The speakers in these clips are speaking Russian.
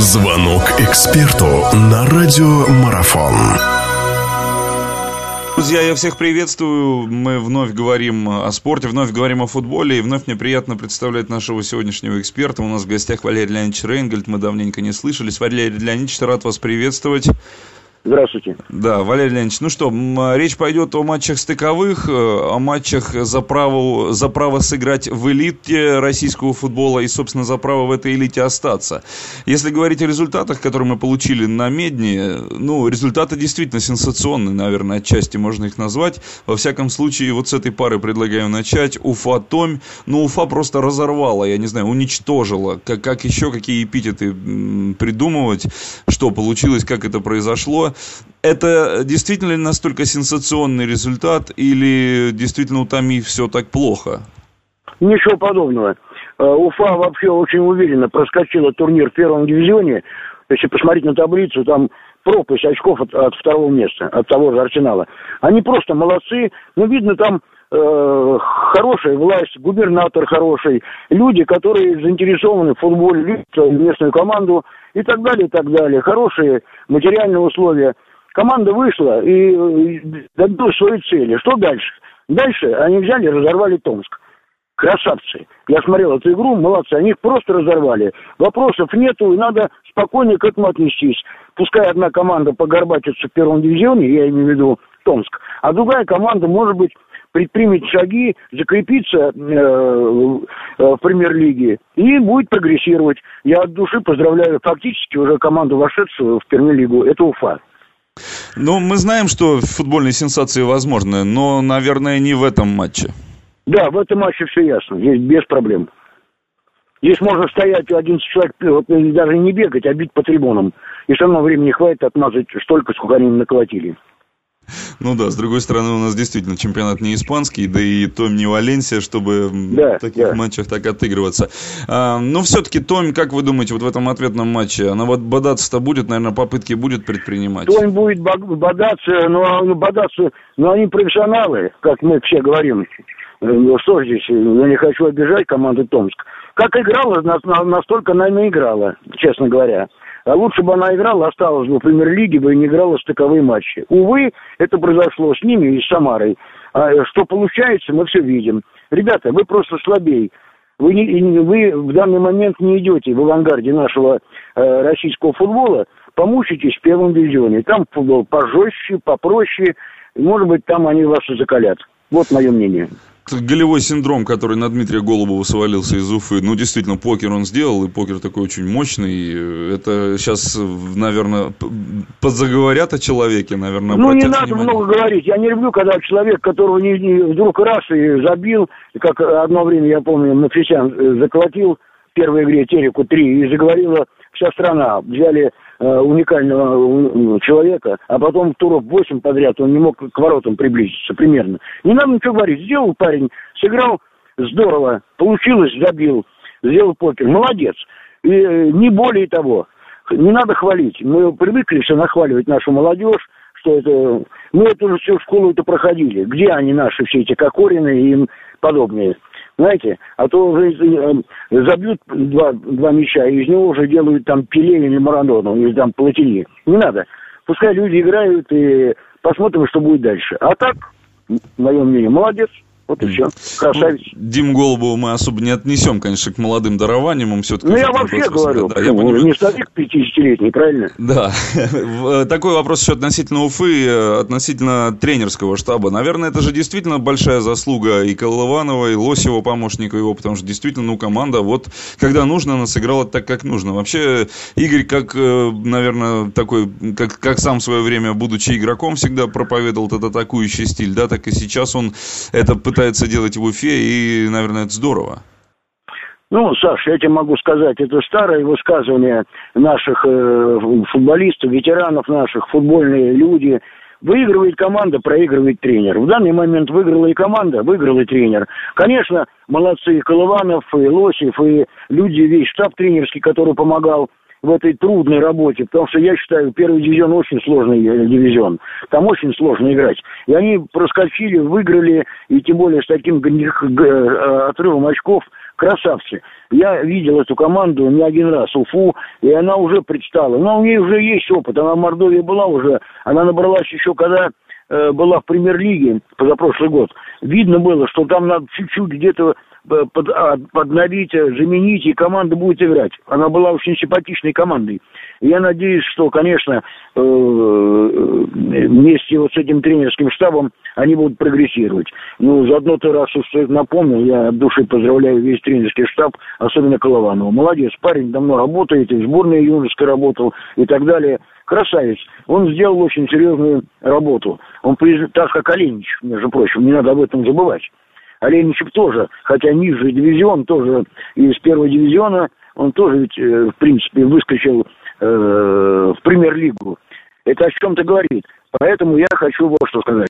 Звонок эксперту на радиомарафон. Друзья, я всех приветствую. Мы вновь говорим о спорте, вновь говорим о футболе. И вновь мне приятно представлять нашего сегодняшнего эксперта. У нас в гостях Валерий Леонидович Рейнгольд. Мы давненько не слышались. Валерий Леонидович, рад вас приветствовать. Здравствуйте. Да, Валерий Леонидович, ну что, речь пойдет о матчах стыковых, э, о матчах за право, за право сыграть в элите российского футбола и, собственно, за право в этой элите остаться. Если говорить о результатах, которые мы получили на Медне, ну, результаты действительно сенсационные, наверное, отчасти можно их назвать. Во всяком случае, вот с этой пары предлагаю начать. Уфа-Томь, ну, Уфа просто разорвала, я не знаю, уничтожила. Как, как еще какие эпитеты придумывать, что получилось, как это произошло это действительно настолько сенсационный результат или действительно у Томи все так плохо? Ничего подобного. Э, Уфа вообще очень уверенно проскочила турнир в первом дивизионе. Если посмотреть на таблицу, там пропасть очков от, от второго места, от того же Арсенала. Они просто молодцы. Ну, видно, там э, хорошая власть, губернатор хороший, люди, которые заинтересованы в футболе, любят местную команду и так далее, и так далее. Хорошие материальные условия. Команда вышла и добилась своей цели. Что дальше? Дальше они взяли и разорвали Томск. Красавцы. Я смотрел эту игру, молодцы. Они их просто разорвали. Вопросов нету, и надо спокойно к этому отнестись. Пускай одна команда погорбатится в первом дивизионе, я имею в виду Томск, а другая команда, может быть, предпримет шаги, закрепиться э, э, в премьер-лиге и будет прогрессировать. Я от души поздравляю фактически уже команду, вошедшую в премьер-лигу, это Уфа. Ну, мы знаем, что футбольные сенсации возможны, но, наверное, не в этом матче. Да, в этом матче все ясно, здесь без проблем. Здесь можно стоять 11 человек, даже не бегать, а бить по трибунам. И все равно времени хватит отмазать столько, сколько они наколотили. Ну да, с другой стороны, у нас действительно чемпионат не испанский, да и Том не Валенсия, чтобы да, в таких да. матчах так отыгрываться. А, но все-таки Том, как вы думаете, вот в этом ответном матче, она вот бодаться-то будет, наверное, попытки будет предпринимать? Том будет бодаться, но, ну, бодаться, но они профессионалы, как мы все говорим. Ну, что здесь, я не хочу обижать команду Томск. Как играла, настолько она и играла, честно говоря. А лучше бы она играла, осталась бы в премьер-лиге, бы и не играла стыковые матчи. Увы, это произошло с ними и с Самарой. А что получается, мы все видим. Ребята, вы просто слабей. Вы, не, вы в данный момент не идете в авангарде нашего э, российского футбола, помучитесь в первом дивизионе. Там футбол пожестче, попроще, может быть, там они вас и закалят. Вот мое мнение голевой синдром, который на Дмитрия Голубова свалился из Уфы, ну, действительно, покер он сделал, и покер такой очень мощный. Это сейчас, наверное, подзаговорят о человеке, наверное, Ну, не надо внимание. много говорить. Я не люблю, когда человек, которого не, не, вдруг раз и забил, как одно время, я помню, Мафисян э, заколотил в первой игре Тереку 3, и заговорила вся страна. Взяли Э, уникального человека, а потом туров 8 подряд он не мог к воротам приблизиться примерно. Не надо ничего говорить. Сделал парень, сыграл здорово, получилось, забил, сделал покер. Молодец. И э, не более того. Не надо хвалить. Мы привыкли все нахваливать нашу молодежь, что это... Мы эту всю школу это проходили. Где они наши все эти Кокорины и им подобные? Знаете, а то уже э, забьют два, два мяча, и из него уже делают там Пеле или Марадону, или там Платини. Не надо. Пускай люди играют, и посмотрим, что будет дальше. А так, мое мнение, молодец. Вот и все. Красавец. Ну, Дим Голубову мы особо не отнесем, конечно, к молодым дарованиям. Он все-таки ну, я вообще говорю. Да, я понимаю. Не старик 50-летний, правильно? Да. Такой вопрос еще относительно Уфы, относительно тренерского штаба. Наверное, это же действительно большая заслуга и Колыванова, и Лосева, помощника его, потому что действительно, ну, команда, вот, когда нужно, она сыграла так, как нужно. Вообще, Игорь, как, э, наверное, такой, как, как сам в свое время, будучи игроком, всегда проповедовал этот атакующий стиль, да, так и сейчас он это пытается пытается делать в Уфе, и, наверное, это здорово. Ну, Саш, я тебе могу сказать, это старое высказывание наших э, футболистов, ветеранов наших, футбольные люди. Выигрывает команда, проигрывает тренер. В данный момент выиграла и команда, выиграл и тренер. Конечно, молодцы и Колыванов, и Лосев, и люди, весь штаб тренерский, который помогал в этой трудной работе, потому что я считаю, первый дивизион очень сложный э, дивизион. Там очень сложно играть. И они проскочили, выиграли, и тем более с таким э, отрывом очков, красавцы. Я видел эту команду не один раз, Уфу, и она уже предстала. Но у нее уже есть опыт, она в Мордовии была уже, она набралась еще когда э, была в премьер-лиге позапрошлый год. Видно было, что там надо чуть-чуть где-то под, а, подновить, э, заменить, и команда будет играть. Она была очень симпатичной командой. Я надеюсь, что, конечно, э, вместе вот с этим тренерским штабом они будут прогрессировать. Ну, заодно ты раз уж напомнил, я от души поздравляю весь тренерский штаб, особенно Колованова. Молодец, парень давно работает, и в сборной юношеской работал, и так далее. Красавец. Он сделал очень серьезную работу. Он так как Оленич, между прочим, не надо об этом забывать. Оленичев тоже, хотя ниже дивизион, тоже из первого дивизиона, он тоже ведь, э, в принципе, выскочил э, в премьер-лигу. Это о чем-то говорит. Поэтому я хочу вот что сказать,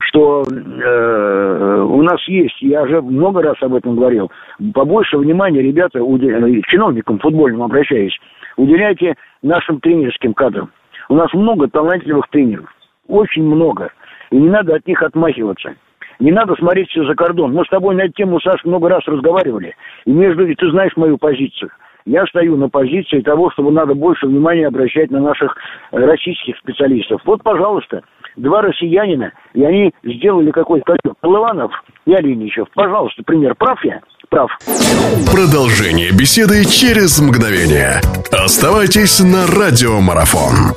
что э, у нас есть, я уже много раз об этом говорил, побольше внимания, ребята, удел... чиновникам футбольным обращаюсь, уделяйте нашим тренерским кадрам. У нас много талантливых тренеров, очень много, и не надо от них отмахиваться. Не надо смотреть все за кордон. Мы с тобой на эту тему, Саш, много раз разговаривали. И между ты знаешь мою позицию. Я стою на позиции того, чтобы надо больше внимания обращать на наших э, российских специалистов. Вот, пожалуйста, два россиянина, и они сделали какой-то Колыванов и Оленичев. Пожалуйста, пример. Прав я? Прав. Продолжение беседы через мгновение. Оставайтесь на радиомарафон.